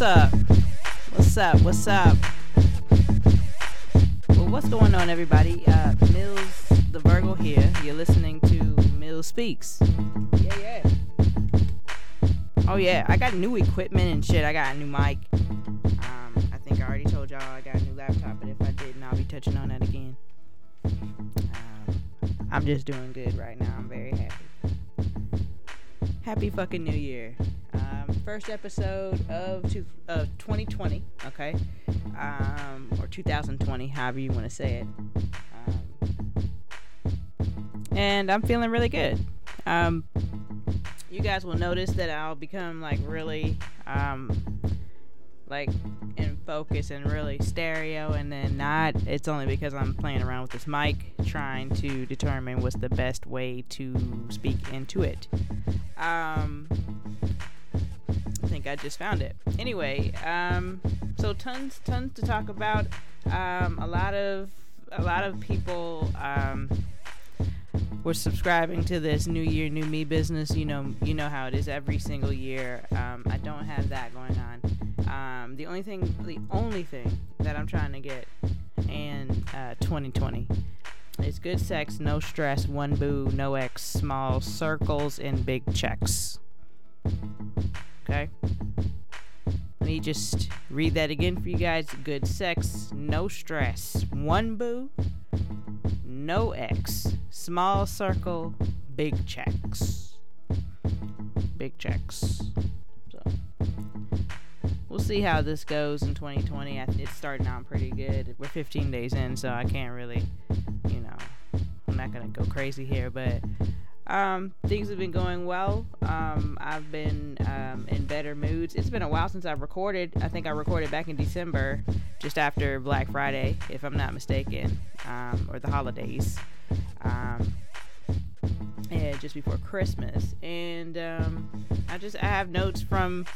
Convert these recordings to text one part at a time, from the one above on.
What's up? What's up? What's up? Well, what's going on, everybody? Uh, Mills the Virgo here. You're listening to Mills Speaks. Yeah, yeah. Oh yeah, I got new equipment and shit. I got a new mic. Um, I think I already told y'all I got a new laptop, but if I didn't, I'll be touching on that again. Um, I'm just doing good right now. I'm very happy. Happy fucking New Year. First episode of two, of 2020, okay? Um, or 2020, however you want to say it. Um, and I'm feeling really good. Um, you guys will notice that I'll become like really um, like in focus and really stereo and then not it's only because i'm playing around with this mic trying to determine what's the best way to speak into it um think i just found it. Anyway um so tons tons to talk about. Um a lot of a lot of people um we're subscribing to this new year new me business. You know you know how it is every single year. Um, i don't have that going on. Um, the only thing the only thing that i'm trying to get in uh, 2020 is good sex no stress one boo no x small circles and big checks okay let me just read that again for you guys good sex no stress one boo no X. Small circle, big checks. Big checks. So we'll see how this goes in 2020. It's starting out pretty good. We're 15 days in, so I can't really, you know, I'm not gonna go crazy here, but um, things have been going well. Um, I've been um, in better moods. It's been a while since I've recorded. I think I recorded back in December, just after Black Friday, if I'm not mistaken, um, or the holidays. Um, yeah, just before Christmas, and um, I just I have notes from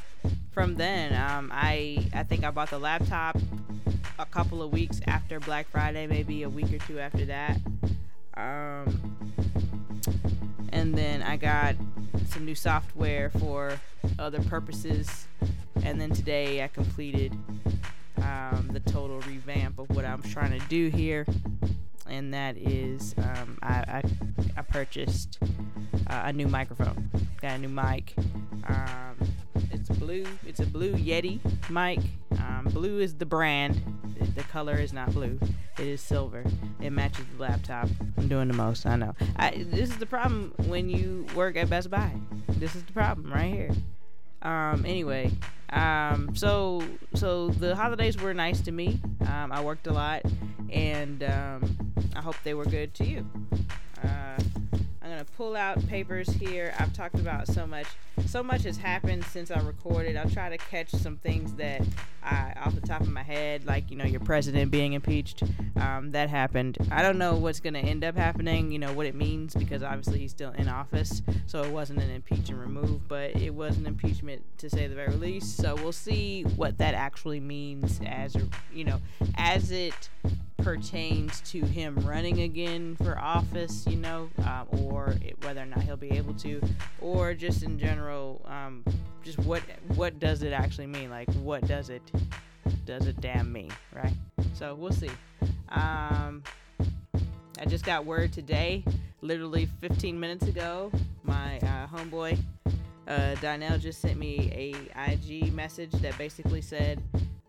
from then. I I think I bought the laptop a couple of weeks after Black Friday, maybe a week or two after that. Um, and then I got some new software for other purposes. And then today I completed um, the total revamp of what I'm trying to do here. And that is, um, I, I, I, purchased uh, a new microphone, got a new mic. Um, it's blue. It's a blue Yeti mic. Um, blue is the brand. The color is not blue. It is silver. It matches the laptop. I'm doing the most. I know. I, this is the problem when you work at Best Buy. This is the problem right here. Um, anyway, um, so so the holidays were nice to me. Um, I worked a lot, and um, I hope they were good to you. Uh, gonna pull out papers here. I've talked about so much. So much has happened since I recorded. I'll try to catch some things that I, off the top of my head, like you know, your president being impeached. Um, that happened. I don't know what's gonna end up happening. You know what it means because obviously he's still in office, so it wasn't an impeach and remove, but it was an impeachment to say the very least. So we'll see what that actually means as you know, as it pertains to him running again for office, you know, um, or it, whether or not he'll be able to, or just in general, um, just what what does it actually mean? Like, what does it does it damn mean, right? So we'll see. Um, I just got word today, literally 15 minutes ago. My uh, homeboy uh, just sent me a IG message that basically said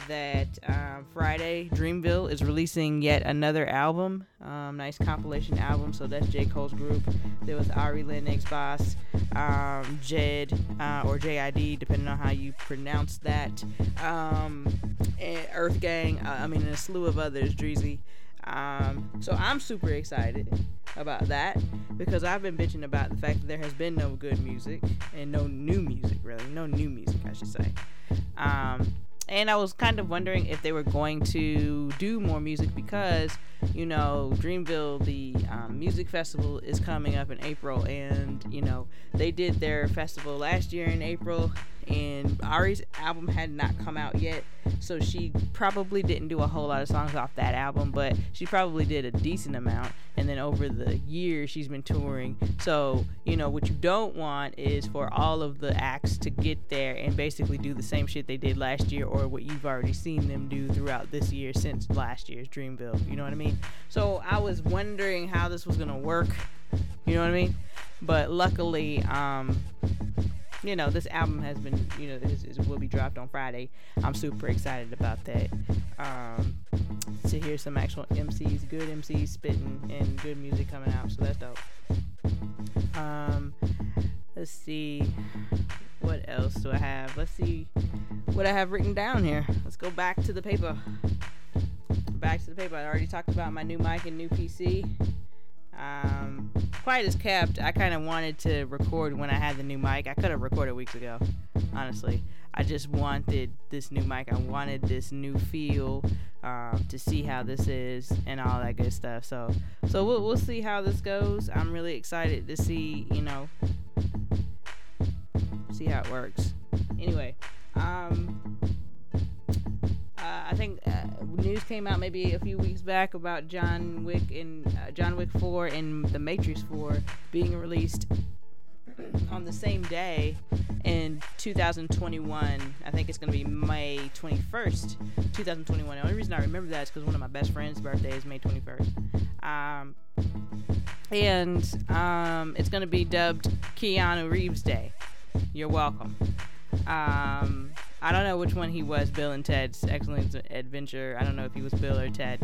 that um, Friday Dreamville is releasing yet another album, um, nice compilation album. So that's J Cole's group. There was Ari Lennox, Bas, um, Jed uh, or JID, depending on how you pronounce that. Um, Earth Gang. Uh, I mean, and a slew of others. Dreezy. Um, so I'm super excited about that because I've been bitching about the fact that there has been no good music and no new music, really, no new music, I should say. Um, and I was kind of wondering if they were going to do more music because, you know, Dreamville, the um, music festival, is coming up in April, and you know they did their festival last year in April, and Ari's album had not come out yet, so she probably didn't do a whole lot of songs off that album, but she probably did a decent amount. And then over the years she's been touring. So you know what you don't want is for all of the acts to get there and basically do the same shit they did last year or what you've already seen them do throughout this year since last year's Dreamville. You know what I mean? So I was wondering how this was gonna work. You know what I mean? But luckily, um, you know, this album has been, you know, is, is, will be dropped on Friday. I'm super excited about that. Um, to hear some actual MCs, good MCs spitting and good music coming out. So that's dope. Um, let's see. What else do I have? Let's see what I have written down here. Let's go back to the paper. Back to the paper. I already talked about my new mic and new PC. Um, quiet as kept. I kind of wanted to record when I had the new mic. I could have recorded weeks ago, honestly. I just wanted this new mic. I wanted this new feel um, to see how this is and all that good stuff. So, so we'll we'll see how this goes. I'm really excited to see, you know, see how it works. Anyway, um, uh, I think uh, news came out maybe a few weeks back about John Wick and uh, John Wick 4 and The Matrix 4 being released on the same day in 2021. I think it's going to be May 21st, 2021. The only reason I remember that is because one of my best friend's birthday is May 21st. Um, and um, it's going to be dubbed Keanu Reeves Day. You're welcome. Um, I don't know which one he was, Bill and Ted's Excellent Adventure. I don't know if he was Bill or Ted,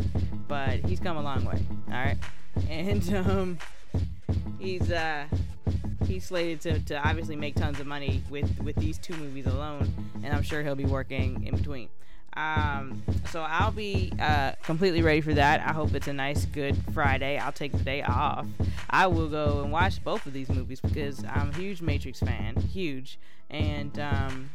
but he's come a long way. All right, and um, he's uh, he's slated to, to obviously make tons of money with with these two movies alone, and I'm sure he'll be working in between. Um, so I'll be uh, completely ready for that. I hope it's a nice, good Friday. I'll take the day off. I will go and watch both of these movies because I'm a huge Matrix fan, huge, and um,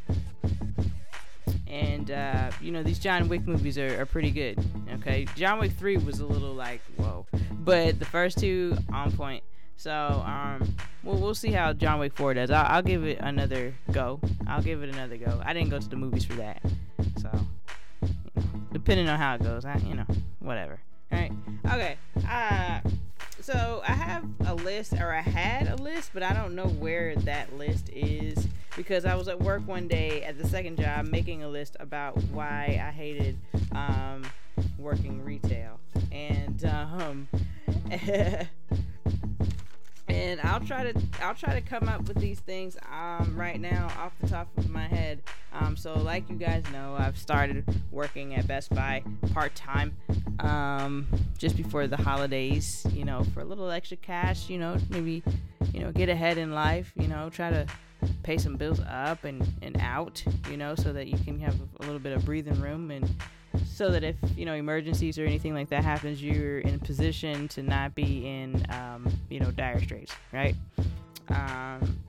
and uh, you know these John Wick movies are, are pretty good. Okay, John Wick three was a little like whoa, but the first two on point. So um, we'll we'll see how John Wick four does. I'll, I'll give it another go. I'll give it another go. I didn't go to the movies for that, so depending on how it goes, I, you know, whatever. All right. Okay. Uh, so I have a list, or I had a list, but I don't know where that list is because I was at work one day at the second job making a list about why I hated um, working retail, and um, and I'll try to I'll try to come up with these things um, right now off the top of my head. Um, so like you guys know, I've started working at Best Buy part time um, just before the holidays. You know, for a little extra cash. You know, maybe you know get ahead in life. You know, try to pay some bills up and and out. You know, so that you can have a little bit of breathing room and so that if you know emergencies or anything like that happens, you're in position to not be in um, you know dire straits, right? Um,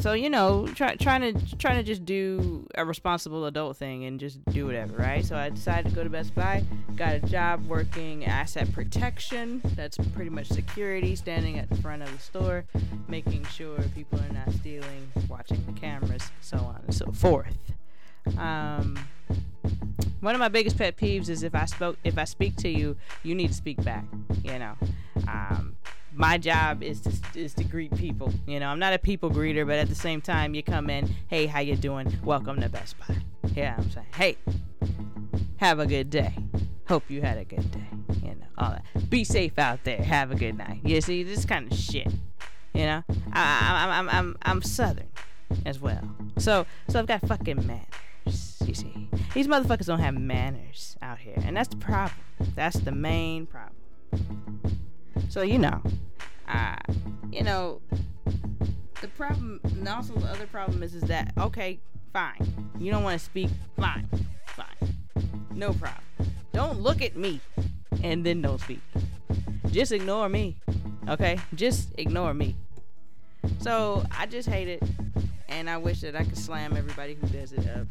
so you know, try, trying to trying to just do a responsible adult thing and just do whatever, right? So I decided to go to Best Buy, got a job working asset protection. That's pretty much security, standing at the front of the store, making sure people are not stealing, watching the cameras, so on and so forth. Um, one of my biggest pet peeves is if I spoke if I speak to you, you need to speak back. You know, um, my job is to is to greet people. You know, I'm not a people greeter, but at the same time, you come in, hey, how you doing? Welcome to Best Buy. Yeah, I'm saying, hey, have a good day. Hope you had a good day. You know, all that. Be safe out there. Have a good night. You see, this kind of shit. You know, I, I, I'm I'm I'm Southern as well. So so I've got fucking manners. You see, these motherfuckers don't have manners out here, and that's the problem. That's the main problem. So you know, uh, you know, the problem, and also the other problem is, is that okay, fine, you don't want to speak, fine, fine, no problem. Don't look at me, and then don't speak. Just ignore me, okay? Just ignore me. So I just hate it, and I wish that I could slam everybody who does it up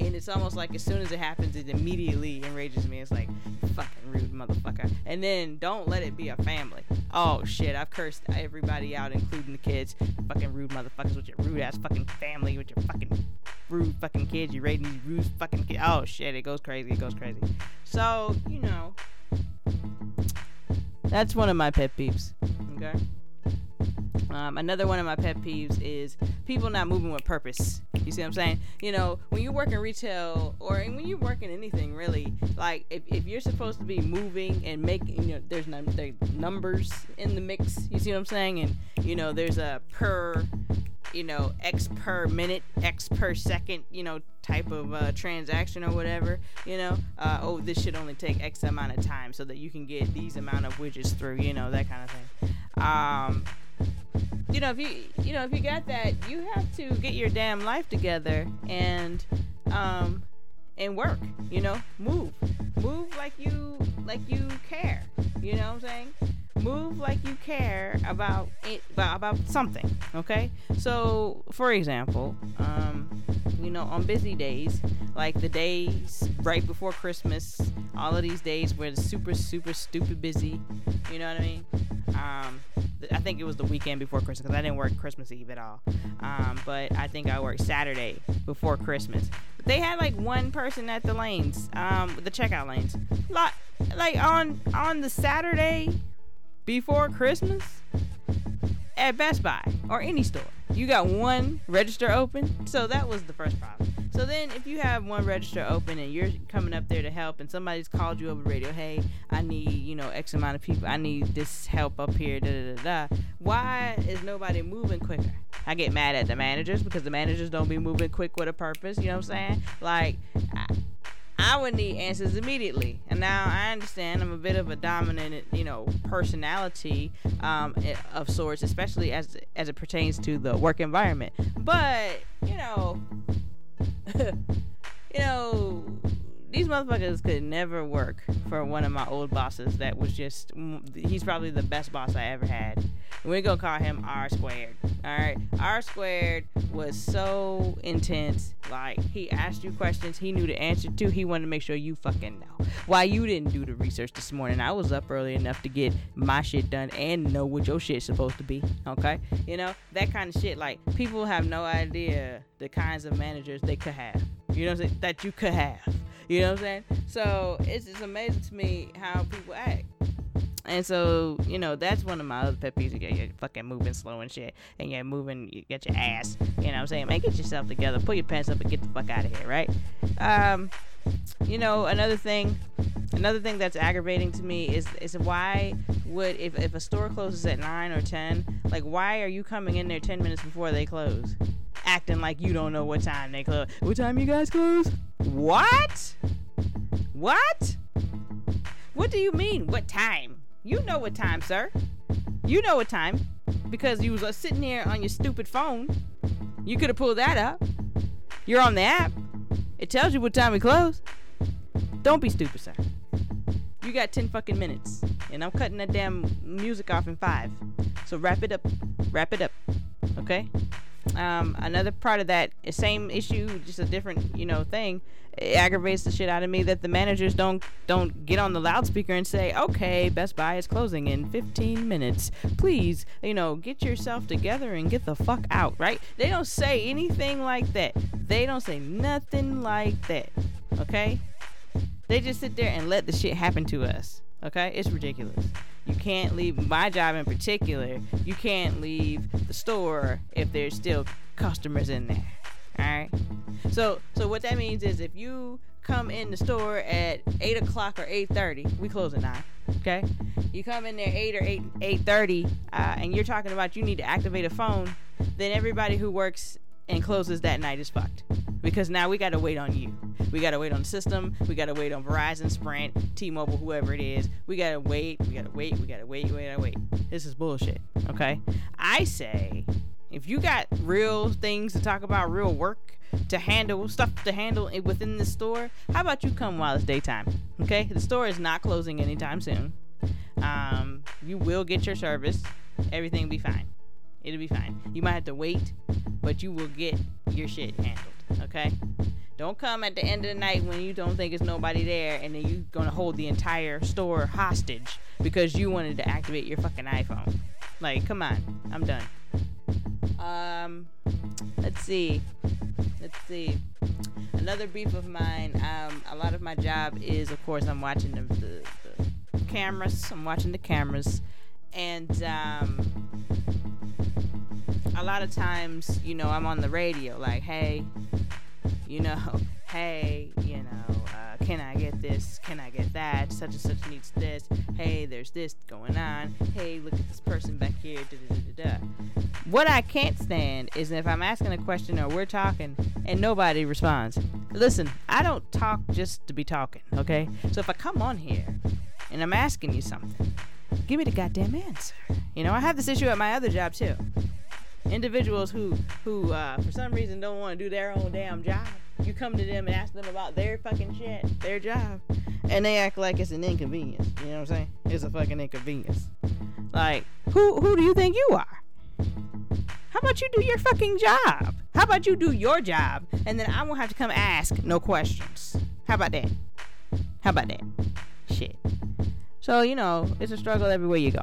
and it's almost like as soon as it happens, it immediately enrages me. It's like fucking rude motherfucker. And then don't let it be a family. Oh shit, I've cursed everybody out, including the kids. Fucking rude motherfuckers with your rude ass fucking family, with your fucking rude fucking kids. You're raising these rude fucking kids. Oh shit, it goes crazy. It goes crazy. So you know, that's one of my pet peeves. Okay. Um, another one of my pet peeves is people not moving with purpose. You see what I'm saying? You know, when you work in retail or when you work in anything really, like if, if you're supposed to be moving and making, you know, there's, num- there's numbers in the mix. You see what I'm saying? And you know, there's a per you know, X per minute, X per second, you know, type of uh, transaction or whatever, you know, uh, oh, this should only take X amount of time so that you can get these amount of widgets through, you know, that kind of thing. Um, you know, if you, you know, if you got that, you have to get your damn life together and, um, and work, you know, move, move like you, like you care, you know what I'm saying? Move like you care about it about something okay? So for example um you know on busy days like the days right before christmas all of these days where it's super super stupid busy you know what i mean? Um i think it was the weekend before christmas because i didn't work christmas eve at all. Um but i think i worked saturday before christmas. They had like one person at the lanes um the checkout lanes. Like like on on the saturday before Christmas at Best Buy or any store. You got one register open, so that was the first problem. So then, if you have one register open and you're coming up there to help, and somebody's called you over radio, hey, I need you know X amount of people, I need this help up here, da da da da. Why is nobody moving quicker? I get mad at the managers because the managers don't be moving quick with a purpose. You know what I'm saying? Like. I, I would need answers immediately. And now I understand I'm a bit of a dominant, you know, personality um, eh, of sorts, especially as as it pertains to the work environment. But you know, you know, these motherfuckers could never work for one of my old bosses. That was just he's probably the best boss I ever had. We're gonna call him R squared. All right, R squared was so intense. Like he asked you questions he knew the answer to. He wanted to make sure you fucking know. Why you didn't do the research this morning? I was up early enough to get my shit done and know what your shit's supposed to be. Okay, you know that kind of shit. Like people have no idea the kinds of managers they could have. You know what I'm saying? That you could have. You know what I'm saying? So it's just amazing to me how people act. And so, you know, that's one of my other pet peeves. You're, you're fucking moving slow and shit. And you're moving, you get your ass. You know what I'm saying? Man, get yourself together. Put your pants up and get the fuck out of here, right? Um, you know, another thing, another thing that's aggravating to me is is why would if, if a store closes at 9 or 10, like why are you coming in there 10 minutes before they close? Acting like you don't know what time they close. What time you guys close? What? What? What do you mean? What time? You know what time, sir. You know what time. Because you was uh, sitting there on your stupid phone. You could have pulled that up. You're on the app. It tells you what time we close. Don't be stupid, sir. You got 10 fucking minutes. And I'm cutting that damn music off in five. So wrap it up. Wrap it up. Okay? Um, another part of that same issue, just a different, you know, thing, it aggravates the shit out of me that the managers don't don't get on the loudspeaker and say, "Okay, Best Buy is closing in 15 minutes. Please, you know, get yourself together and get the fuck out." Right? They don't say anything like that. They don't say nothing like that. Okay? They just sit there and let the shit happen to us. Okay? It's ridiculous. You can't leave my job in particular. You can't leave the store if there's still customers in there. All right. So so what that means is if you come in the store at eight o'clock or eight thirty, we close at nine. Okay. You come in there eight or eight eight thirty, uh, and you're talking about you need to activate a phone. Then everybody who works and closes that night is fucked because now we got to wait on you. We got to wait on the system. We got to wait on Verizon, Sprint, T-Mobile, whoever it is. We got to wait. We got to wait. We got to wait. To wait. This is bullshit. Okay. I say, if you got real things to talk about, real work to handle, stuff to handle within the store, how about you come while it's daytime? Okay. The store is not closing anytime soon. Um, you will get your service. Everything will be fine. It'll be fine. You might have to wait, but you will get your shit handled. Okay? Don't come at the end of the night when you don't think it's nobody there and then you're gonna hold the entire store hostage because you wanted to activate your fucking iPhone. Like, come on. I'm done. Um let's see. Let's see. Another beef of mine, um, a lot of my job is of course I'm watching the, the, the cameras. I'm watching the cameras, and um, a lot of times, you know, I'm on the radio, like, hey, you know, hey, you know, uh, can I get this? Can I get that? Such and such needs this. Hey, there's this going on. Hey, look at this person back here. Da, da, da, what I can't stand is if I'm asking a question or we're talking and nobody responds. Listen, I don't talk just to be talking, okay? So if I come on here and I'm asking you something, give me the goddamn answer. You know, I have this issue at my other job too individuals who who uh, for some reason don't want to do their own damn job. You come to them and ask them about their fucking shit, their job, and they act like it's an inconvenience. You know what I'm saying? It's a fucking inconvenience. Like, who who do you think you are? How about you do your fucking job? How about you do your job and then I won't have to come ask no questions? How about that? How about that? Shit. So, you know, it's a struggle everywhere you go.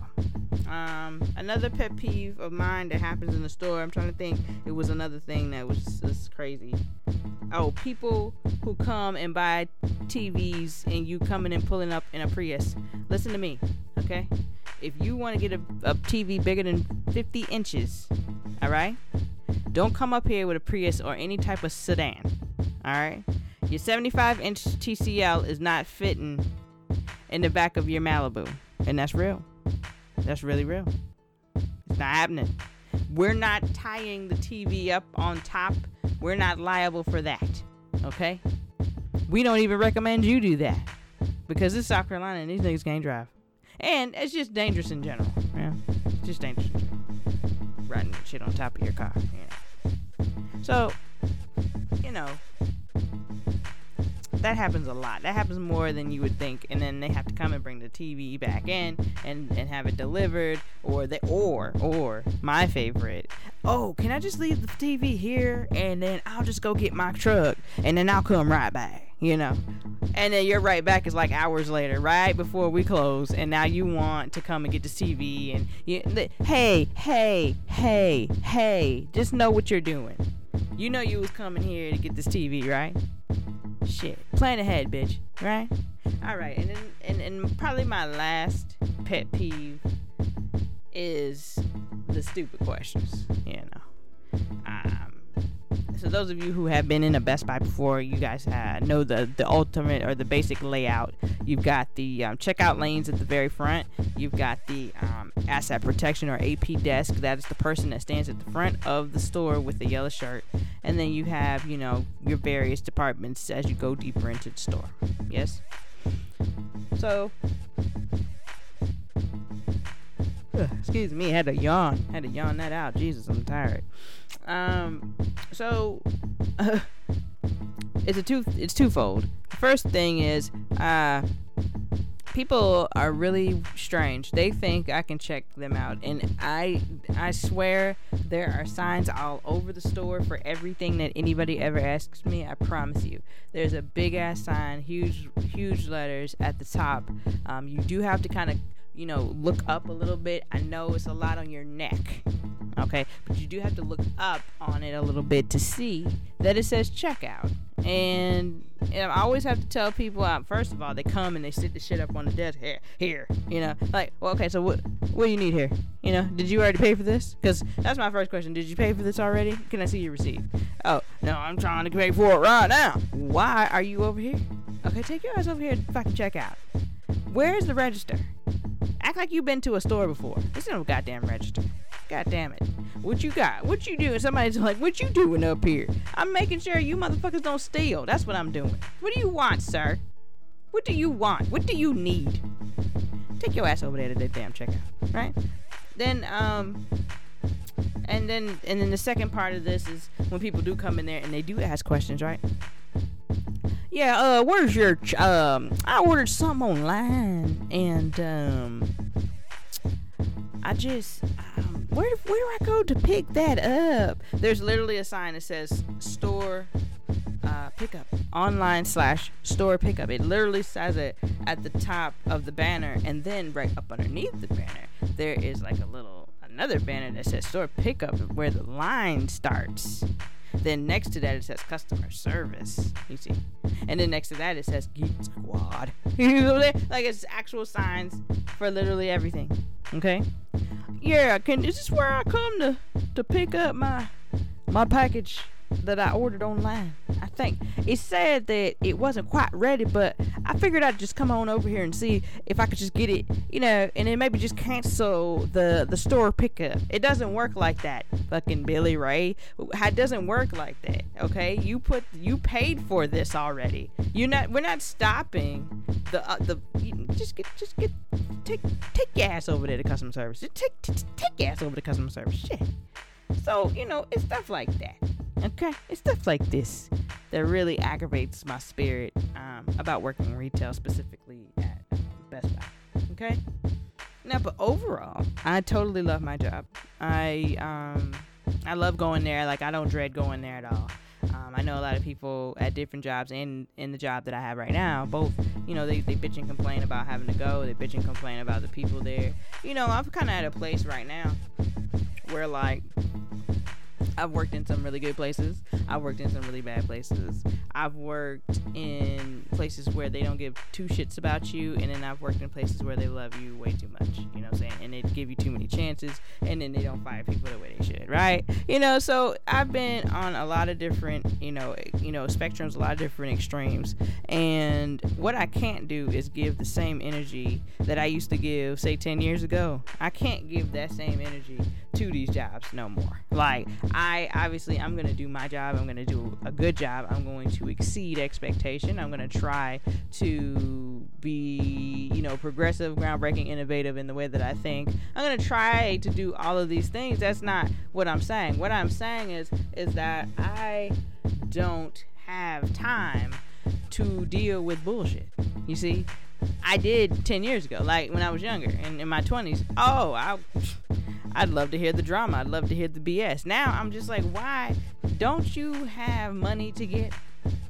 Um, another pet peeve of mine that happens in the store. I'm trying to think. It was another thing that was just crazy. Oh, people who come and buy TVs and you coming and pulling up in a Prius. Listen to me, okay? If you want to get a, a TV bigger than 50 inches, all right? Don't come up here with a Prius or any type of sedan, all right? Your 75 inch TCL is not fitting in the back of your Malibu, and that's real. That's really real. It's not happening. We're not tying the TV up on top. We're not liable for that. Okay? We don't even recommend you do that. Because it's South Carolina and these niggas can't drive. And it's just dangerous in general. Yeah. It's just dangerous in. Riding shit on top of your car. Know. So, you know, that happens a lot. That happens more than you would think. And then they have to come and bring the TV back in and, and have it delivered. Or they or or my favorite. Oh, can I just leave the TV here and then I'll just go get my truck and then I'll come right back. You know, and then you're right back. It's like hours later, right before we close, and now you want to come and get the TV. And you, the, hey, hey, hey, hey, just know what you're doing. You know you was coming here to get this TV, right? Shit. Plan ahead, bitch. Right? Alright, and then and, and probably my last pet peeve is the stupid questions. You know. So those of you who have been in a Best Buy before, you guys uh, know the the ultimate or the basic layout. You've got the um, checkout lanes at the very front. You've got the um, asset protection or AP desk. That is the person that stands at the front of the store with the yellow shirt. And then you have, you know, your various departments as you go deeper into the store. Yes. So excuse me, had to yawn. Had to yawn that out. Jesus, I'm tired. Um, so uh, it's a two. It's twofold. The first thing is, uh, people are really strange. They think I can check them out, and I, I swear there are signs all over the store for everything that anybody ever asks me. I promise you, there's a big ass sign, huge, huge letters at the top. Um, you do have to kind of you know, look up a little bit. I know it's a lot on your neck, okay, but you do have to look up on it a little bit to see that it says checkout. And, and I always have to tell people, uh, first of all, they come and they sit the shit up on the desk here, here, you know, like, well, okay, so what, what do you need here? You know, did you already pay for this? Because that's my first question. Did you pay for this already? Can I see your receipt? Oh, no, I'm trying to pay for it right now. Why are you over here? Okay, take your ass over here and fucking check out. Where's the register? Act like you've been to a store before. This is no goddamn register. God damn it. What you got? What you doing? Somebody's like, what you doing up here? I'm making sure you motherfuckers don't steal. That's what I'm doing. What do you want, sir? What do you want? What do you need? Take your ass over there to the damn checkout, right? Then, um, and then, and then the second part of this is when people do come in there and they do ask questions, right? Yeah, uh, where's your, ch- um, I ordered something online, and, um, I just, um, where, where do I go to pick that up? There's literally a sign that says store, uh, pickup, online slash store pickup. It literally says it at the top of the banner, and then right up underneath the banner, there is like a little, another banner that says store pickup where the line starts Then next to that it says customer service. You see, and then next to that it says Geek Squad. you know, what like it's actual signs for literally everything. Okay. Yeah, can this is where I come to to pick up my my package? That I ordered online. I think it said that it wasn't quite ready, but I figured I'd just come on over here and see if I could just get it, you know, and then maybe just cancel the the store pickup. It doesn't work like that, fucking Billy Ray. It doesn't work like that. Okay, you put you paid for this already. You're not. We're not stopping the uh, the. just get just get take take your ass over there to customer service. Just take take, take your ass over to customer service. Shit. So you know it's stuff like that. Okay, it's stuff like this that really aggravates my spirit um, about working retail, specifically at uh, Best Buy. Okay. Now, but overall, I totally love my job. I um, I love going there. Like I don't dread going there at all. Um, I know a lot of people at different jobs and in the job that I have right now, both, you know, they, they bitch and complain about having to go. They bitch and complain about the people there. You know, I'm kind of at a place right now where, like, I've worked in some really good places. I've worked in some really bad places. I've worked in places where they don't give two shits about you, and then I've worked in places where they love you way too much. You know what I'm saying? And they give you too many chances, and then they don't fire people the way they should, right? You know, so I've been on a lot of different, you know, you know, spectrums, a lot of different extremes, and what I can't do is give the same energy that I used to give, say, 10 years ago. I can't give that same energy to these jobs no more. Like I obviously I'm gonna do my job. I'm gonna do a good job. I'm going to exceed expectation. I'm gonna try to be you know progressive, groundbreaking, innovative in the way that I think. I'm gonna try to do all of these things. That's not what I'm saying. What I'm saying is is that I don't have time to deal with bullshit. You see, I did 10 years ago, like when I was younger and in my 20s. Oh, I I'd love to hear the drama. I'd love to hear the BS. Now I'm just like, why don't you have money to get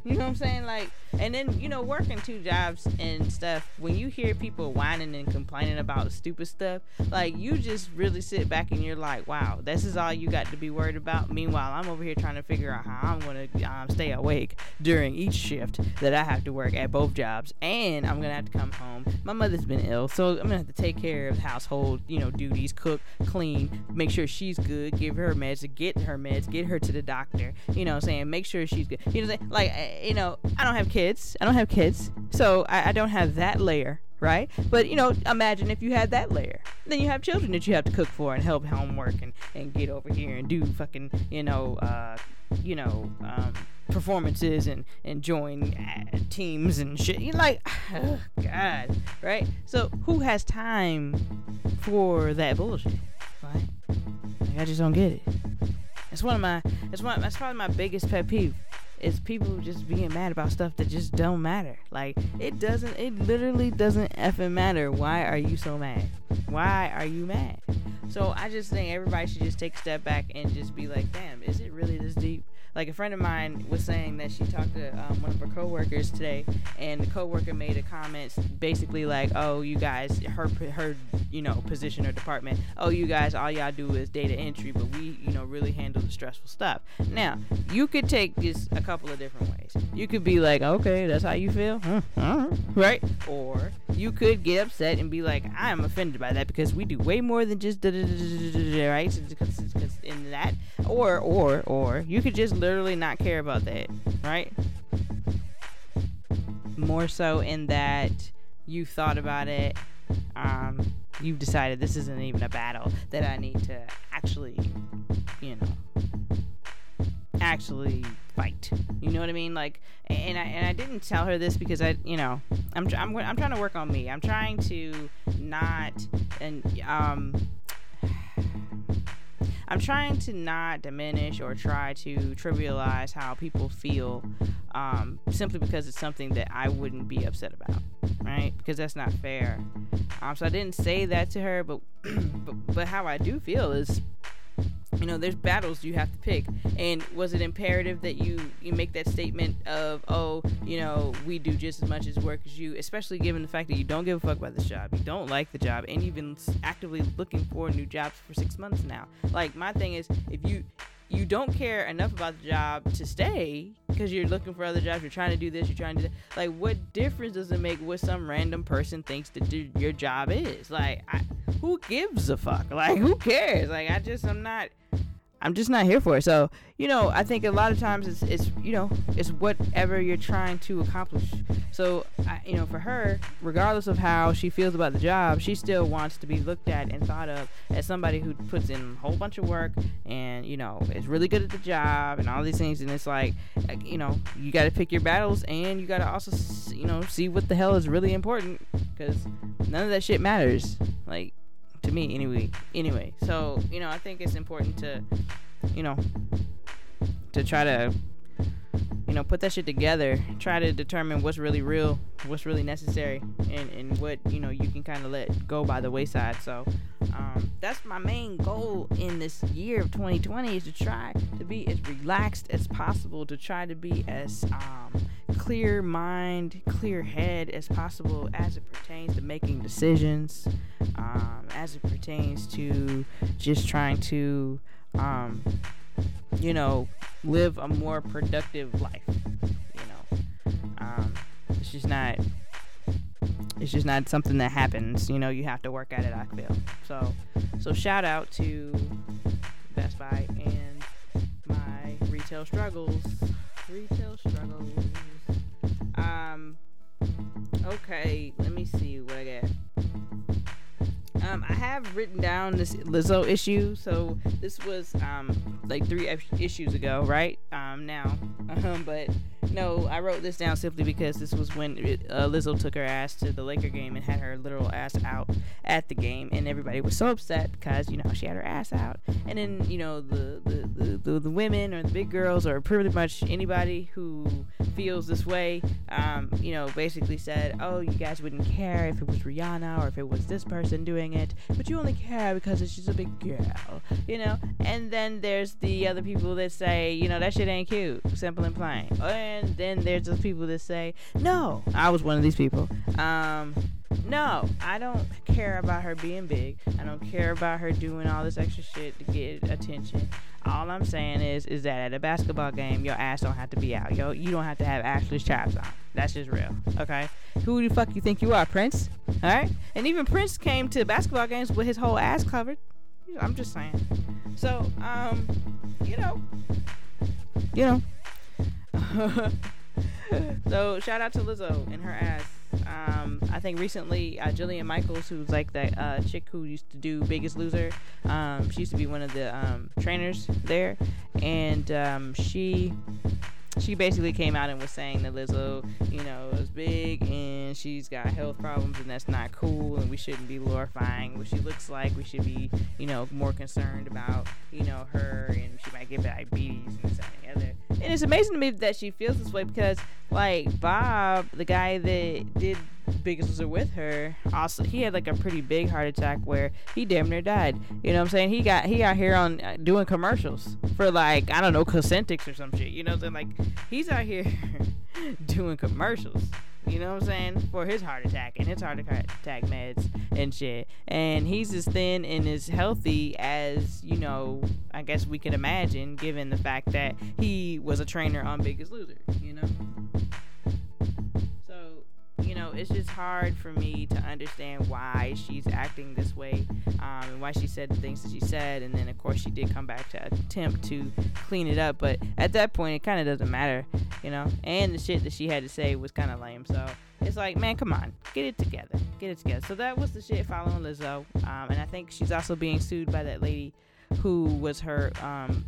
you know what I'm saying? Like, and then you know, working two jobs and stuff. When you hear people whining and complaining about stupid stuff, like you just really sit back and you're like, wow, this is all you got to be worried about. Meanwhile, I'm over here trying to figure out how I'm gonna um, stay awake during each shift that I have to work at both jobs, and I'm gonna have to come home. My mother's been ill, so I'm gonna have to take care of household, you know, duties, cook, clean, make sure she's good, give her meds, get her meds, get her to the doctor. You know, what I'm saying, make sure she's good. You know, like like eh, you know i don't have kids. I don't have kids. So I, I, don't have that layer right? But you know imagine if you had that layer. Then you have children that you have to cook for and help homework and, and get over here and do fucking you know uh, you know um, performances and and join uh, teams and shit. You're like oh god right? So who has time for that bullshit right? Like, i just don't get it. It's one of my it's one that's probably my biggest pet peeve is people just being mad about stuff that just don't matter. Like it doesn't it literally doesn't effing matter. Why are you so mad? Why are you mad? So I just think everybody should just take a step back and just be like, damn, is it really this deep? Like a friend of mine was saying that she talked to um, one of her coworkers today, and the coworker made a comment basically like, "Oh, you guys, her her you know position or department. Oh, you guys, all y'all do is data entry, but we you know really handle the stressful stuff." Now, you could take this a couple of different ways. You could be like, "Okay, that's how you feel," right? Or you could get upset and be like, "I am offended by that because we do way more than just da da da da da da." right." Because in that, or or or you could just literally not care about that, right? More so in that you've thought about it, um, you've decided this isn't even a battle that I need to actually, you know, actually fight. You know what I mean? Like, and I and I didn't tell her this because I, you know, I'm I'm I'm trying to work on me. I'm trying to not and um I'm trying to not diminish or try to trivialize how people feel um, simply because it's something that I wouldn't be upset about, right? Because that's not fair. Um, so I didn't say that to her, but, but but how I do feel is you know there's battles you have to pick and was it imperative that you you make that statement of oh you know we do just as much as work as you especially given the fact that you don't give a fuck about this job you don't like the job and you've been actively looking for new jobs for six months now like my thing is if you you don't care enough about the job to stay because you're looking for other jobs. You're trying to do this. You're trying to do that. Like, what difference does it make what some random person thinks that your job is? Like, I, who gives a fuck? Like, who cares? Like, I just, I'm not. I'm just not here for it. So, you know, I think a lot of times it's, it's you know, it's whatever you're trying to accomplish. So, I, you know, for her, regardless of how she feels about the job, she still wants to be looked at and thought of as somebody who puts in a whole bunch of work and, you know, is really good at the job and all these things. And it's like, you know, you got to pick your battles and you got to also, you know, see what the hell is really important because none of that shit matters. Like, to me anyway anyway. So you know i think it's important to you know to try to you know put that shit together. Try to determine what's really real what's really necessary and and what you know you can kind of let go by the wayside. So um, that's my main goal in this year of 2020 is to try to be as relaxed as possible to try to be as um, clear mind clear head as possible as it pertains to making decisions um, as it pertains to just trying to um, you know live a more productive life you know. Um, it's just not it's just not something that happens. You know, you have to work at it. I feel so. So shout out to Best Buy and my retail struggles. Retail struggles. Um. Okay, let me see what I got. Um, I have written down this Lizzo issue. So this was um like three issues ago, right? Um, now, but no, I wrote this down simply because this was when uh, Lizzo took her ass to the Laker game and had her literal ass out at the game, and everybody was so upset because you know she had her ass out, and then you know the the, the, the, the women or the big girls or pretty much anybody who feels this way, um, you know, basically said, oh, you guys wouldn't care if it was Rihanna or if it was this person doing it, but you only care because it's just a big girl, you know. And then there's the other people that say, you know, that shit ain't cute, simple and plain. And and then there's those people that say, no, I was one of these people. Um, no, I don't care about her being big. I don't care about her doing all this extra shit to get attention. All I'm saying is, is that at a basketball game, your ass don't have to be out. Yo, you don't have to have Ashley's chaps on. That's just real. Okay. Who the fuck you think you are, Prince? All right. And even Prince came to basketball games with his whole ass covered. I'm just saying. So, um, you know, you know, so shout out to Lizzo and her ass. Um, I think recently uh, Jillian Michaels, who's like that uh, chick who used to do Biggest Loser, um, she used to be one of the um, trainers there, and um, she she basically came out and was saying that Lizzo, you know, is big and she's got health problems and that's not cool and we shouldn't be glorifying what she looks like. We should be, you know, more concerned about, you know, her and she might get diabetes and this and the other. And it's amazing to me that she feels this way because, like, Bob, the guy that did Biggest Loser with her, also he had like a pretty big heart attack where he damn near died. You know what I'm saying? He got he out here on uh, doing commercials for like I don't know Cosentyx or some shit. You know what I'm saying? Like he's out here doing commercials. You know what I'm saying? For his heart attack and his heart attack meds and shit. And he's as thin and as healthy as, you know, I guess we could imagine given the fact that he was a trainer on Biggest Loser, you know? You know, it's just hard for me to understand why she's acting this way um, and why she said the things that she said. And then, of course, she did come back to attempt to clean it up. But at that point, it kind of doesn't matter, you know. And the shit that she had to say was kind of lame. So it's like, man, come on, get it together. Get it together. So that was the shit following Lizzo. Um, and I think she's also being sued by that lady who was her um,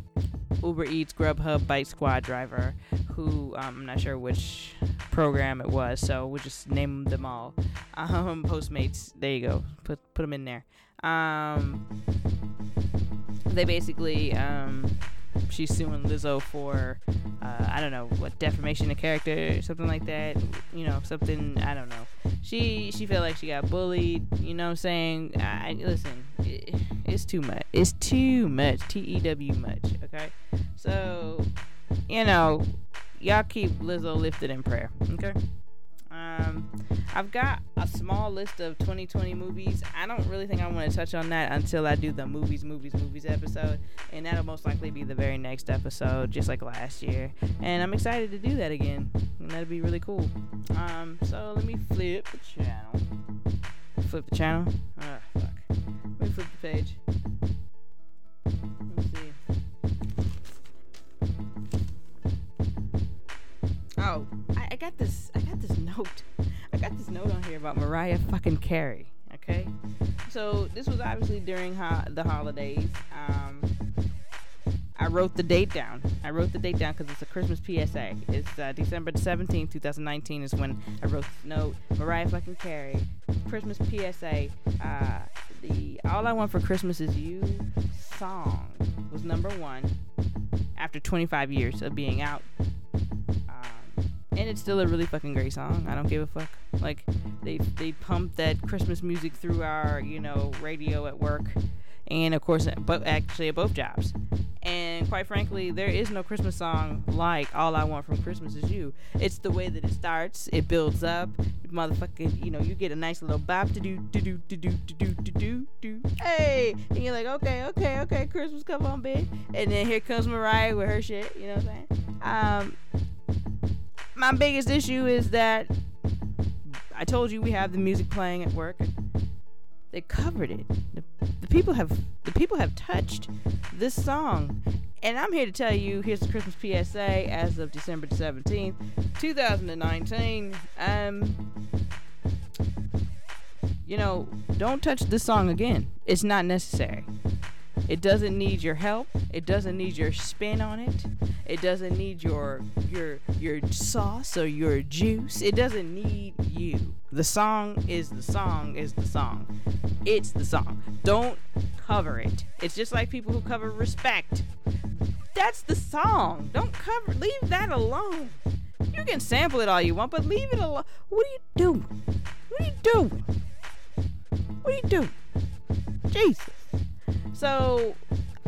Uber Eats, Grubhub, Bite Squad driver, who um, I'm not sure which program it was, so we'll just name them all. Um, Postmates, there you go, put put them in there. Um, they basically um, she's suing Lizzo for uh, I don't know what defamation of character, something like that. You know, something I don't know. She she felt like she got bullied. You know, what I'm saying I listen. It, it's too much. It's too much. T E W much. Okay, so you know, y'all keep Lizzo lifted in prayer. Okay. Um, I've got a small list of 2020 movies. I don't really think I want to touch on that until I do the movies, movies, movies episode, and that'll most likely be the very next episode, just like last year. And I'm excited to do that again, and that'll be really cool. Um, so let me flip the channel. Flip the channel. Ah, fuck. Let me flip the page. Let's see. Oh, I, I got this. I got this note. I got this note on here about Mariah fucking Carey. Okay, so this was obviously during ho- the holidays. Um, I wrote the date down. I wrote the date down because it's a Christmas PSA. It's uh, December 17th, 2019 is when I wrote this note. Mariah fucking Carey, Christmas PSA. Uh, the All I Want for Christmas Is You song was number one after 25 years of being out. Um, and it's still a really fucking great song. I don't give a fuck. Like they they pump that Christmas music through our you know radio at work, and of course, but actually at both jobs. And quite frankly, there is no Christmas song like All I Want from Christmas Is You. It's the way that it starts, it builds up, motherfucking, you know, you get a nice little bop to do, to do, to do, to do, to do, do, hey! And you're like, okay, okay, okay, Christmas, come on, bitch. And then here comes Mariah with her shit, you know what I'm saying? Um, my biggest issue is that I told you we have the music playing at work. They covered it. The, the people have the people have touched this song. And I'm here to tell you, here's the Christmas PSA as of December 17th, 2019. Um, you know, don't touch this song again. It's not necessary. It doesn't need your help. It doesn't need your spin on it. It doesn't need your your your sauce or your juice. It doesn't need you. The song is the song is the song. It's the song. Don't cover it. It's just like people who cover respect. That's the song. Don't cover leave that alone. You can sample it all you want, but leave it alone. What are you doing? What are you doing? What are you doing? Jesus. So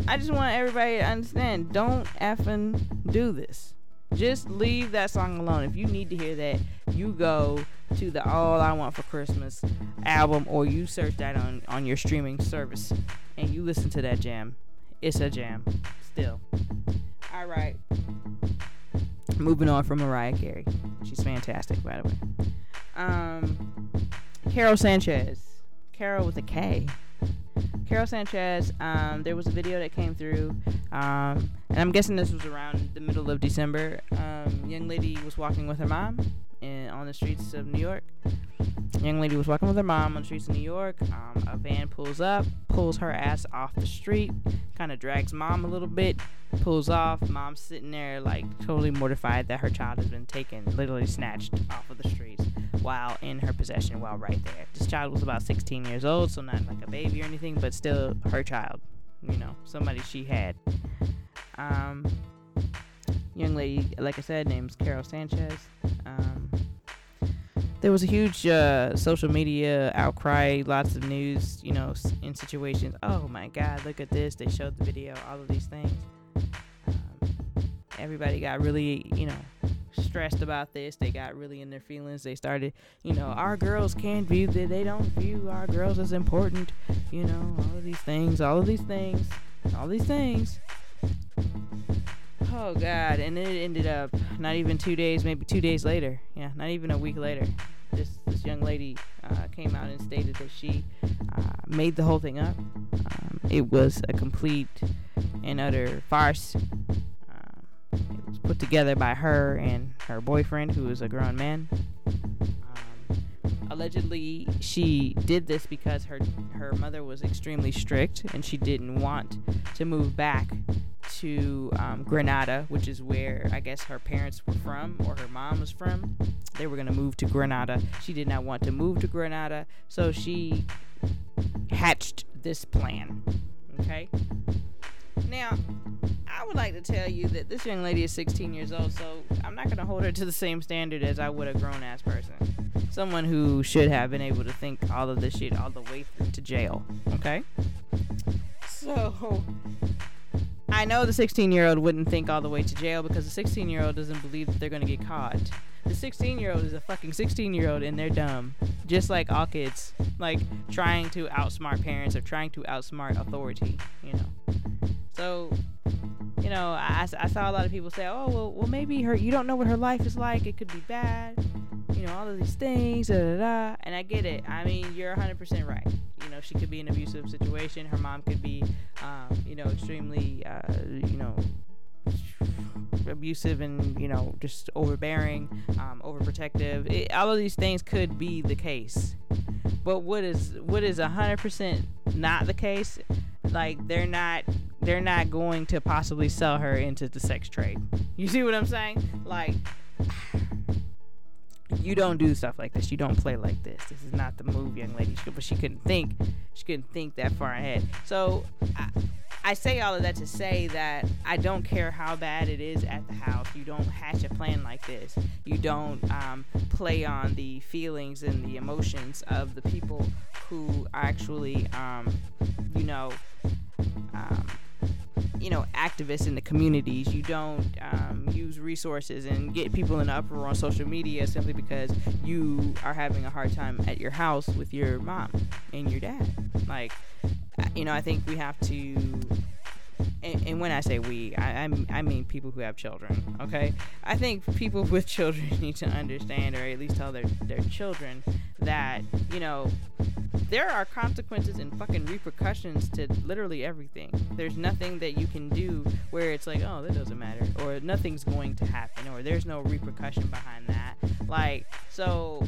I just want everybody to understand don't effing do this. Just leave that song alone. If you need to hear that, you go to the All I Want for Christmas album or you search that on, on your streaming service and you listen to that jam. It's a jam. Still. Alright. Moving on from Mariah Carey. She's fantastic, by the way. Um Karol Sanchez. Carol with a K. Karol Sanchez, um, there was a video that came through, um, and I'm guessing this was around the middle of December. Um, young lady was walking with her mom in, on the streets of New York. Young lady was walking with her mom on the streets of New York. Um, a van pulls up, pulls her ass off the street, kind of drags mom a little bit, pulls off. Mom's sitting there like totally mortified that her child has been taken, literally snatched off of the streets while in her possession while right there. This child was about 16 years old, so not like a baby or anything, but still her child. You know, somebody she had. Um, young lady, like I said, name's Karol Sanchez. Um, there was a huge uh, social media outcry, lots of news, you know, in situations. Oh my God, look at this! They showed the video, all of these things. Everybody got really, you know, stressed about this. They got really in their feelings. They started, you know, our girls can't view that. They don't view our girls as important. You know, all of these things, all of these things, all these things. Oh God! And then it ended up not even two days, maybe two days later. Yeah, not even a week later. This this young lady uh, came out and stated that she uh, made the whole thing up. Um, it was a complete and utter farce it was put together by her and her boyfriend, who is a grown man. Um, allegedly, she did this because her her mother was extremely strict, and she didn't want to move back to um, Grenada, which is where I guess her parents were from or her mom was from. They were gonna move to Granada. She did not want to move to Granada, so she hatched this plan. Okay. Now, I would like to tell you that this young lady is 16 years old, so I'm not going to hold her to the same standard as I would a grown ass person. Someone who should have been able to think all of this shit all the way through to jail. Okay? So, I know the 16 year old wouldn't think all the way to jail because the 16 year old doesn't believe that they're going to get caught. The 16 year old is a fucking 16 year old and they're dumb. Just like all kids. Like trying to outsmart parents or trying to outsmart authority, you know. So, you know, I, I saw a lot of people say, oh, well, well, maybe her, you don't know what her life is like. It could be bad. You know, all of these things, da da da. And I get it. I mean, you're 100% right. You know, she could be in an abusive situation. Her mom could be, um, you know, extremely, uh, you know, abusive and you know just overbearing um, overprotective it, all of these things could be the case but what is what is 100% not the case like they're not they're not going to possibly sell her into the sex trade. You see what i'm saying? Like you don't do stuff like this. You don't play like this. This is not the move, young lady. But she couldn't think. She couldn't think that far ahead. So I, I say all of that to say that I don't care how bad it is at the house. You don't hatch a plan like this. You don't um, play on the feelings and the emotions of the people who actually, um, you know, um, you know activists in the communities you don't um, use resources and get people in the uproar on social media simply because you are having a hard time at your house with your mom and your dad like you know i think we have to and, and, when I say we, I, I, I mean people who have children. Okay, I think people with children need to understand, or at least tell their their children that you know there are consequences and fucking repercussions to literally everything. There's nothing that you can do where it's like, oh, that doesn't matter, or nothing's going to happen, or there's no repercussion behind that. Like, so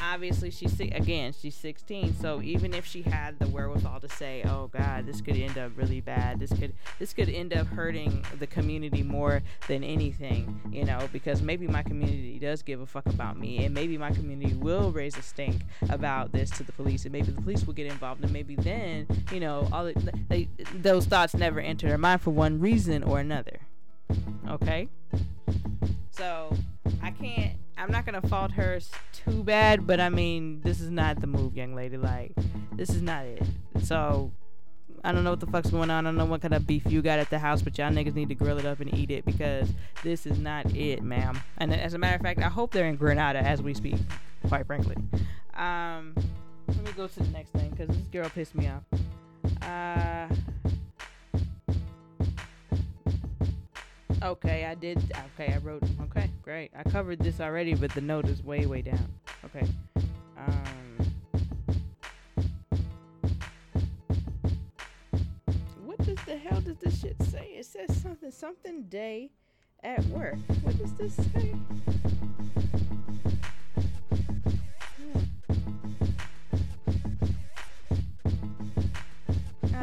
obviously she's again she's 16, so even if she had the wherewithal to say, oh God, this could end up really bad, this could this could end up hurting the community more than anything, you know, because maybe my community does give a fuck about me, and maybe my community will raise a stink about this to the police, and maybe the police will get involved, and maybe then, you know, all the, they, those thoughts never enter their mind for one reason or another. Okay, so I can't. I'm not gonna fault her too bad, but I mean, this is not the move, young lady. Like, this is not it. So I don't know what the fuck's going on. I don't know what kind of beef you got at the house, but y'all niggas need to grill it up and eat it because this is not it, ma'am. And as a matter of fact, I hope they're in Grenada as we speak, quite frankly. Um, let me go to the next thing because this girl pissed me off. Uh, okay, I did. Okay, I wrote. Okay, great. I covered this already, but the note is way, way down. Okay. Um, What does the hell does this shit say? It says something, something day at work. What does this say?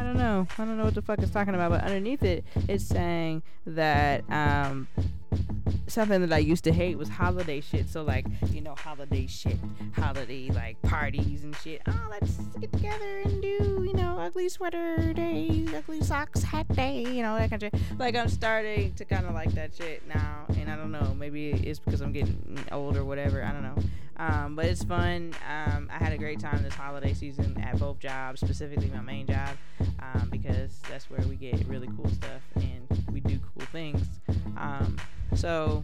Don't know. I don't know what the fuck it's talking about, but underneath it, it's saying that um, something that I used to hate was holiday shit. So like, you know, holiday shit, holiday like parties and shit. Oh, let's get together and do, you know, ugly sweater day, ugly socks hat day, you know, that kind of shit. Like I'm starting to kind of like that shit now, and I don't know, maybe it's because I'm getting old or whatever. I don't know. Um, but it's fun. Um, I had a great time this holiday season at both jobs, specifically my main job, um, because that's where we get really cool stuff and we do cool things. Um, so,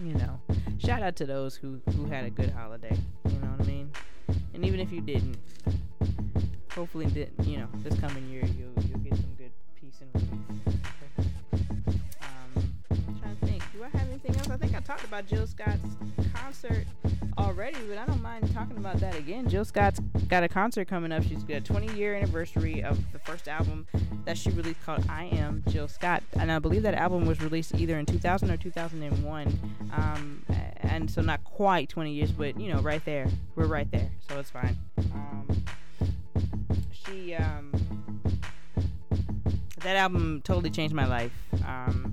you know, shout out to those who who had a good holiday. You know what I mean? And even if you didn't, hopefully, did you know, this coming year you'll you'll get some good peace and relief. Um I have anything else? I think I talked about Jill Scott's concert already, but I don't mind talking about that again. Jill Scott's got a concert coming up. She's got a 20 year anniversary of the first album that she released called I Am Jill Scott. And I believe that album was released either in 2000 or 2001. Um, and so not quite 20 years, but you know, right there. We're right there. So it's fine. Um, she, um, that album totally changed my life. Um,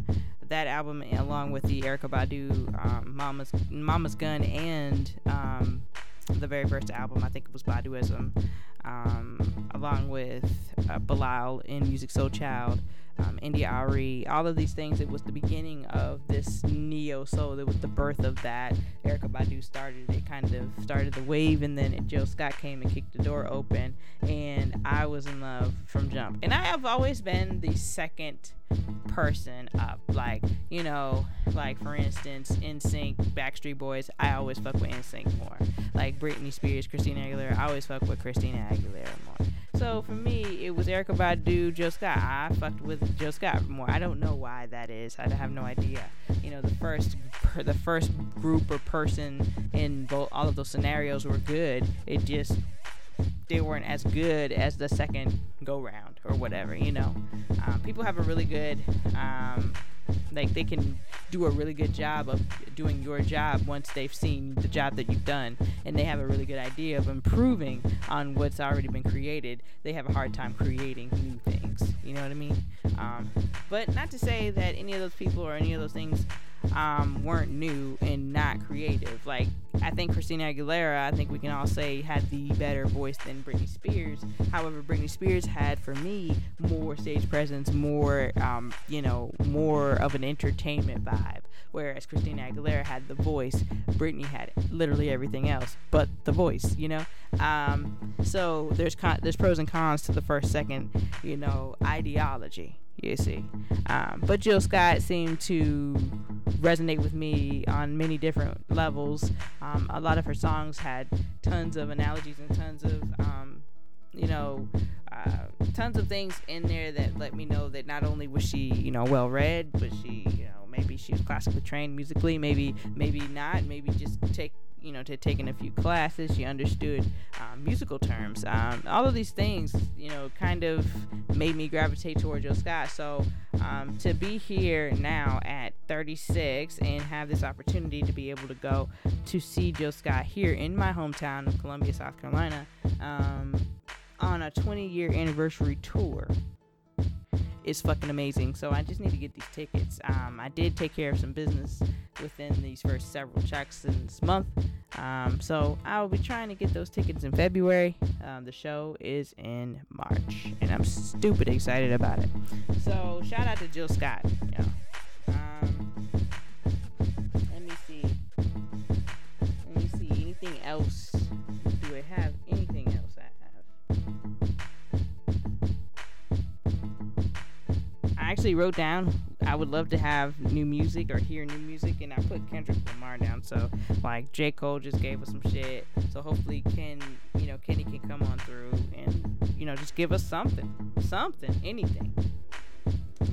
that album, along with the Erykah Badu um, "Mama's Mama's Gun" and um, the very first album, I think it was Baduizm, um, along with uh, Bilal in Musiq Soulchild. um, India.Arie, all of these things. It was the beginning of this neo soul. It was the birth of that. Erykah Badu started it, kind of started the wave, and then Jill Scott came and kicked the door open, and I was in love from jump. And I have always been the second person up. Like, you know, like for instance, NSYNC, Backstreet Boys, I always fuck with NSYNC more. Like Britney Spears, Christina Aguilera, I always fuck with Christina Aguilera more. So for me, it was Erykah Badu, Jill Scott. I fucked with Jill Scott more. I don't know why that is. I have no idea. You know, the first the first group or person in both all of those scenarios were good. It just they weren't as good as the second go round or whatever. You know, um, people have a really good um, like they can do a really good job of doing your job once they've seen the job that you've done and they have a really good idea of improving on what's already been created they have a hard time creating new things you know what i mean um, but not to say that any of those people or any of those things um, weren't new and not creative. Like I think Christina Aguilera, I think we can all say had the better voice than Britney Spears. However, Britney Spears had for me more stage presence, more um, you know, more of an entertainment vibe. Whereas Christina Aguilera had the voice, Britney had literally everything else but the voice. You know, um, so there's con- there's pros and cons to the first second, you know, ideology you see. Um, but Jill Scott seemed to resonate with me on many different levels. Um, a lot of her songs had tons of analogies and tons of, um, you know, uh, tons of things in there that let me know that not only was she, you know, well read, but she, you know, maybe she was classically trained musically, maybe, maybe not, maybe just take you know, to taking a few classes. She understood um, musical terms. Um, all of these things, you know, kind of made me gravitate toward Jill Scott. So um, to be here now at 36 and have this opportunity to be able to go to see Jill Scott here in my hometown of Columbia, South Carolina, um, on a 20 year anniversary tour is fucking amazing. So I just need to get these tickets. Um, I did take care of some business within these first several checks in this month. Um, so I will be trying to get those tickets in February. Um, the show is in March, and I'm stupid excited about it. So shout out to Jill Scott. Um, let me see. Let me see. Anything else? I actually wrote down I would love to have new music or hear new music, and I put Kendrick Lamar down. So like J Cole just gave us some shit. So hopefully Ken, you know, Kenny can come on through and you know just give us something, something, anything,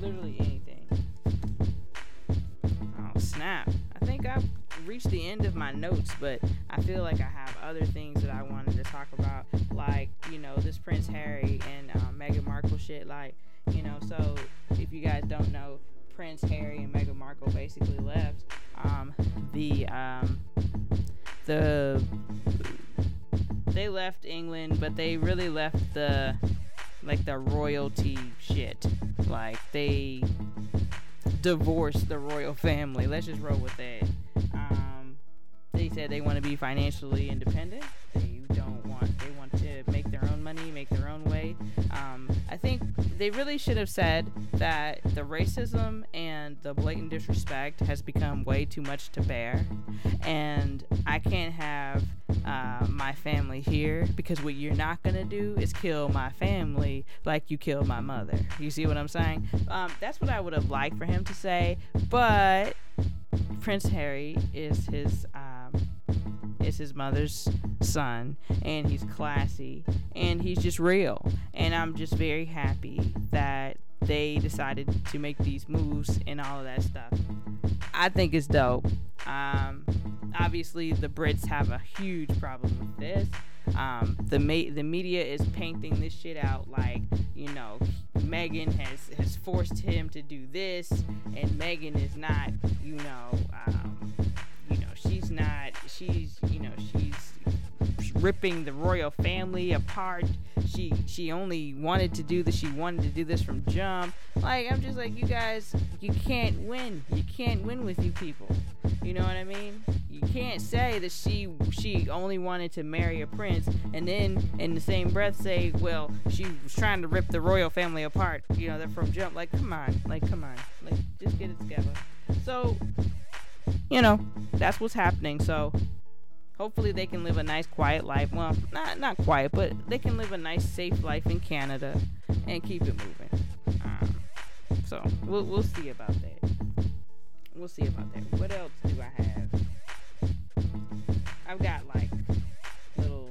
literally anything. Oh snap! I think I've reached the end of my notes, but I feel like I have other things that I wanted to talk about, like you know this Prince Harry and uh, Meghan Markle shit, like you know. So if you guys don't know, Prince Harry and Meghan Markle basically left. Um, the um, the they left England, but they really left the like the royalty shit. Like they divorced the royal family. Let's just roll with that. Um, they said they want to be financially independent. They don't they really should have said that the racism and the blatant disrespect has become way too much to bear, and I can't have uh, my family here because what you're not gonna do is kill my family like you killed my mother. You see what I'm saying? Um, that's what I would have liked for him to say, but Prince Harry is his. Um, is his mother's son and he's classy and he's just real. And i'm just very happy that they decided to make these moves and all of that stuff. I think it's dope. Um, obviously the brits have a huge problem with this. Um, the ma- the media is painting this shit out like you know Meghan has has forced him to do this and Meghan is not you know um, not she's you know she's ripping the royal family apart. She she only wanted to do this she wanted to do this from jump. Like i'm just like you guys you can't win. You can't win with you people. You know what i mean? You can't say that she she only wanted to marry a prince and then in the same breath say, well, she was trying to rip the royal family apart. You know, they're from jump. Like, come on, like, come on, like, just get it together. So, you know, that's what's happening. So, hopefully they can live a nice quiet life. Well not not quiet but they can live a nice safe life in canada and keep it moving. Um, so we'll, we'll see about that. We'll see about that. What else do i have? I've got like little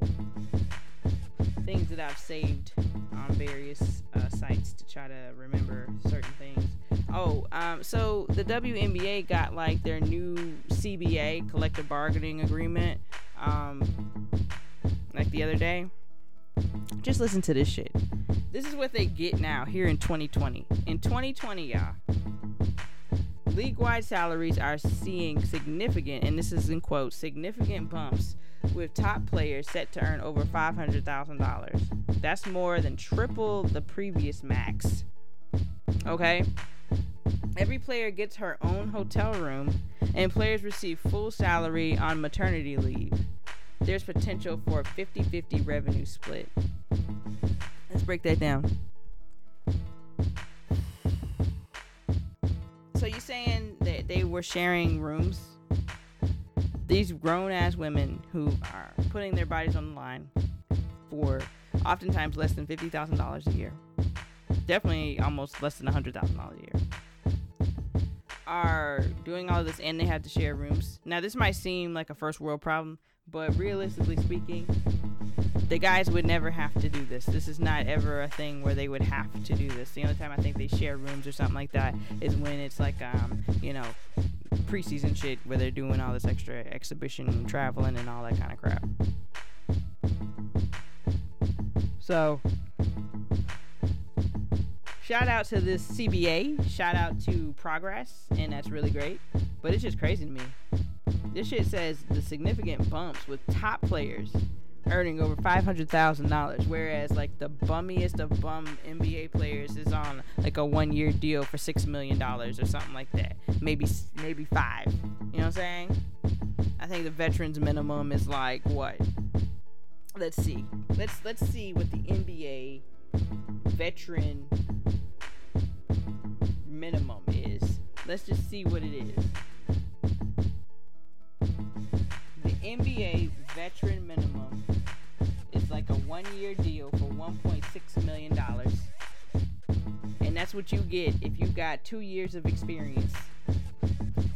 things that i've saved on various uh, sites to try to remember certain things Oh, um, so the WNBA got like their new CBA collective bargaining agreement, um, like the other day. Just listen to this shit. This is what they get now here in 2020. In 2020, y'all, league-wide salaries are seeing significant, and this is in quotes, significant bumps with top players set to earn over $500,000. That's more than triple the previous max. Okay? Every player gets her own hotel room, and players receive full salary on maternity leave. There's potential for a 50 50 revenue split. Let's break that down. So, you're saying that they were sharing rooms? These grown ass women who are putting their bodies on the line for oftentimes less than $50,000 a year. Definitely almost less than $100,000 a year are doing all this and they have to share rooms. Now, this might seem like a first world problem, but realistically speaking, the guys would never have to do this. This is not ever a thing where they would have to do this. The only time I think they share rooms or something like that is when it's like, um, you know, preseason shit where they're doing all this extra exhibition traveling and all that kind of crap. So, shout out to this CBA. Shout out to Progress, and that's really great. But it's just crazy to me. This shit says the significant bumps with top players earning over five hundred thousand dollars, whereas like the bummiest of bum NBA players is on like a one-year deal for six million dollars or something like that. Maybe maybe five. You know what I'm saying? I think the veterans minimum is like what? Let's see. Let's let's see what the NBA veteran minimum is. Let's just see what it is. The NBA veteran minimum is like a one year deal for $1.6 million. And that's what you get if you got two years of experience.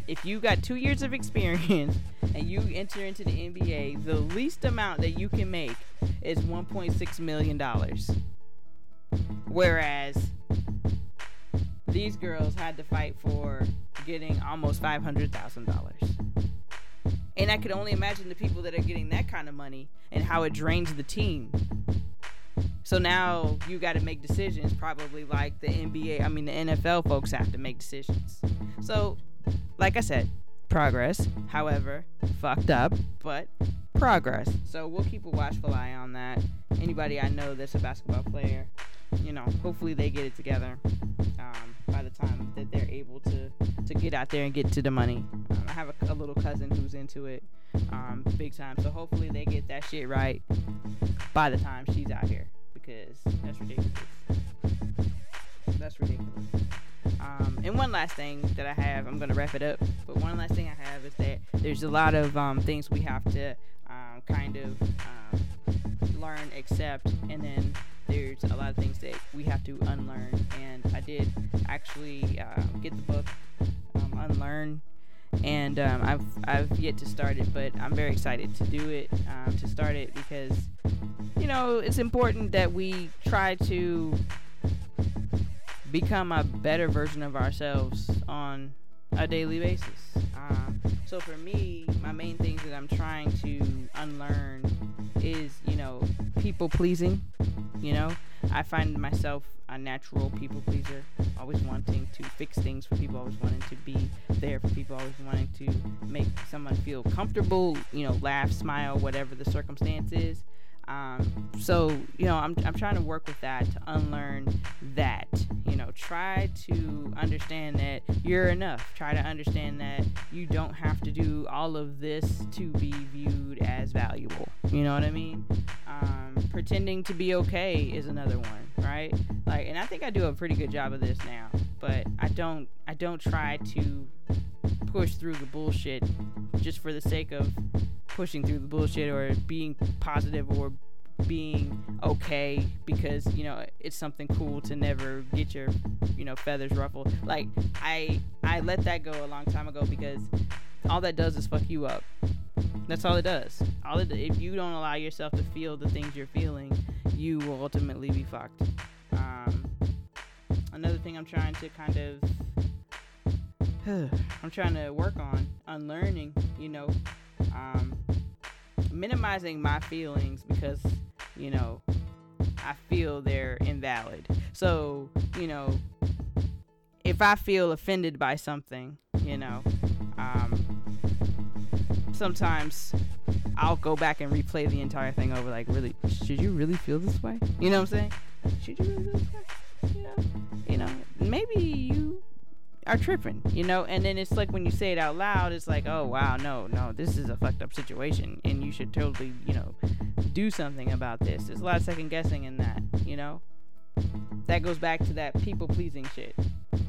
If you got two years of experience and you enter into the NBA, the least amount that you can make is $1.6 million. Whereas these girls had to fight for getting almost $500,000. And I could only imagine the people that are getting that kind of money and how it drains the team. So now you got to make decisions, probably like the NBA, I mean, the NFL folks have to make decisions. So, like I said, progress. However, fucked up, but progress. So we'll keep a watchful eye on that. Anybody I know that's a basketball player, you know, hopefully they get it together um, by the time that they're able to to get out there and get to the money. Um, I have a, a, little cousin who's into it um, big time, so hopefully they get that shit right by the time she's out here because that's ridiculous. That's ridiculous. Um, and one last thing that I have, I'm gonna wrap it up. But one last thing I have is that there's a lot of um, things we have to um, kind of um, learn, accept, and then there's a lot of things that we have to unlearn. And I did actually uh, get the book um, Unlearn, and um, I've I've yet to start it, but I'm very excited to do it, um, to start it because you know it's important that we try to become a better version of ourselves on a daily basis. Um, so for me, my main things that I'm trying to unlearn is, you know, people pleasing. You know, I find myself a natural people pleaser, always wanting to fix things for people, always wanting to be there for people, always wanting to make someone feel comfortable, you know, laugh, smile, whatever the circumstance is. Um, so you know, I'm I'm trying to work with that to unlearn that. You know, try to understand that you're enough. Try to understand that you don't have to do all of this to be viewed as valuable. You know what I mean? Um, pretending to be okay is another one, right? Like, and I think I do a pretty good job of this now. But I don't I don't try to push through the bullshit just for the sake of pushing through the bullshit or being positive or being okay because you know it's something cool to never get your you know feathers ruffled like i i let that go a long time ago because all that does is fuck you up that's all it does all it if you don't allow yourself to feel the things you're feeling you will ultimately be fucked um, another thing i'm trying to kind of i'm trying to work on unlearning you know um, minimizing my feelings because you know I feel they're invalid. So you know if I feel offended by something, you know, um, sometimes I'll go back and replay the entire thing over. Like, really, should you really feel this way? You know what I'm saying? Should you really feel this way? You know, you know, maybe you are tripping, you know? And then it's like when you say it out loud, it's like, oh, wow, no, no, this is a fucked up situation. And you should totally, you know, do something about this. There's a lot of second guessing in that, you know? That goes back to that people pleasing shit,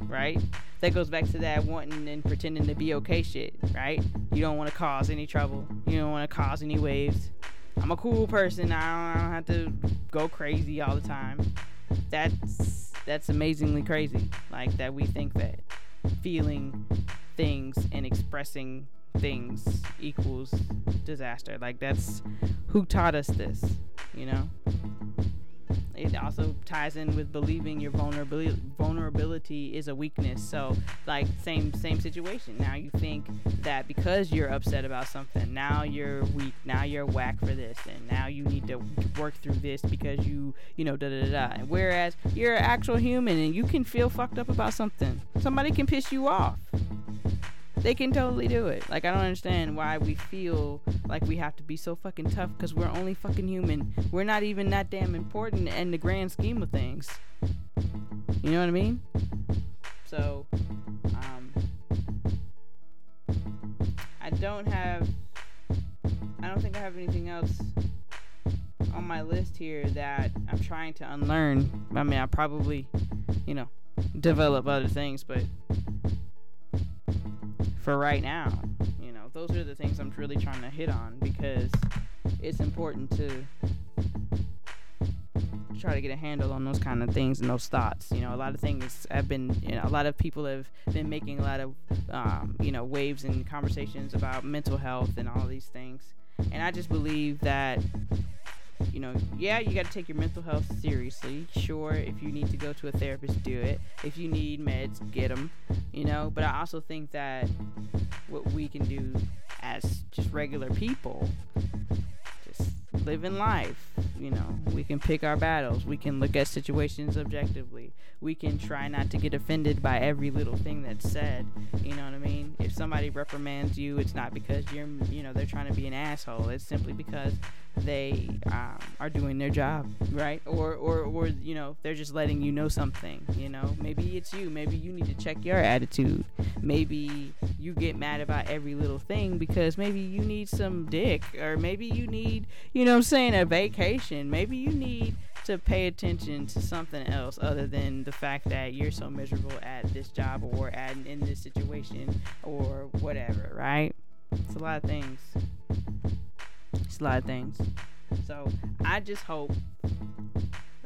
right? That goes back to that wanting and pretending to be okay shit, right? You don't want to cause any trouble. You don't want to cause any waves. I'm a cool person. I don't, I don't have to go crazy all the time. That's that's amazingly crazy. Like that we think that feeling things and expressing things equals disaster. Like that's who taught us this, you know? It also ties in with believing your vulnerability vulnerability is a weakness. So like same same situation. Now you think that because you're upset about something, now you're weak, now you're whack for this, and now you need to work through this because you you know da da da. da. And whereas you're an actual human and you can feel fucked up about something. Somebody can piss you off they can totally do it. Like I don't understand why we feel like we have to be so fucking tough because we're only fucking human. We're not even that damn important in the grand scheme of things. You know what I mean? So, um, I don't have. I don't think I have anything else on my list here that I'm trying to unlearn. I mean, I probably, you know, develop other things, but for right now. You know, those are the things I'm really trying to hit on because it's important to try to get a handle on those kind of things and those thoughts. You know, a lot of things have been, you know, a lot of people have been making a lot of, um, you know, waves and conversations about mental health and all these things. And I just believe that you know, yeah, you got to take your mental health seriously. Sure, if you need to go to a therapist, do it. If you need meds, get them. You know, but I also think that what we can do as just regular people, just living life. You know, we can pick our battles. We can look at situations objectively. We can try not to get offended by every little thing that's said. You know what I mean? If somebody reprimands you, it's not because you're, you know, they're trying to be an asshole. It's simply because they um, are doing their job, right? Or, or, or, you know, they're just letting you know something. You know, maybe it's you. Maybe you need to check your attitude. Maybe you get mad about every little thing because maybe you need some dick, or maybe you need, you know, I'm saying a vacation. Maybe you need to pay attention to something else other than the fact that you're so miserable at this job or at in this situation or whatever, right? It's a lot of things. A lot of things. So I just hope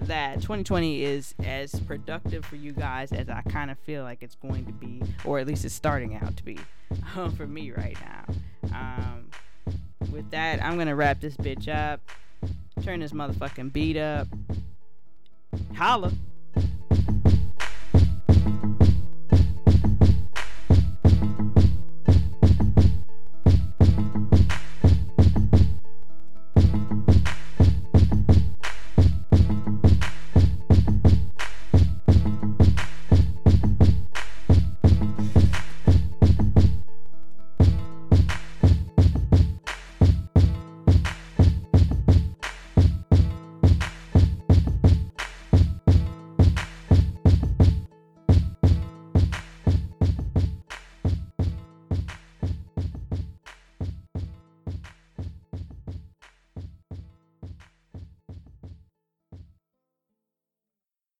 that 2020 is as productive for you guys as I kind of feel like it's going to be, or at least it's starting out to be um, for me right now. Um, with that, I'm gonna wrap this bitch up. Turn this motherfucking beat up. Holla.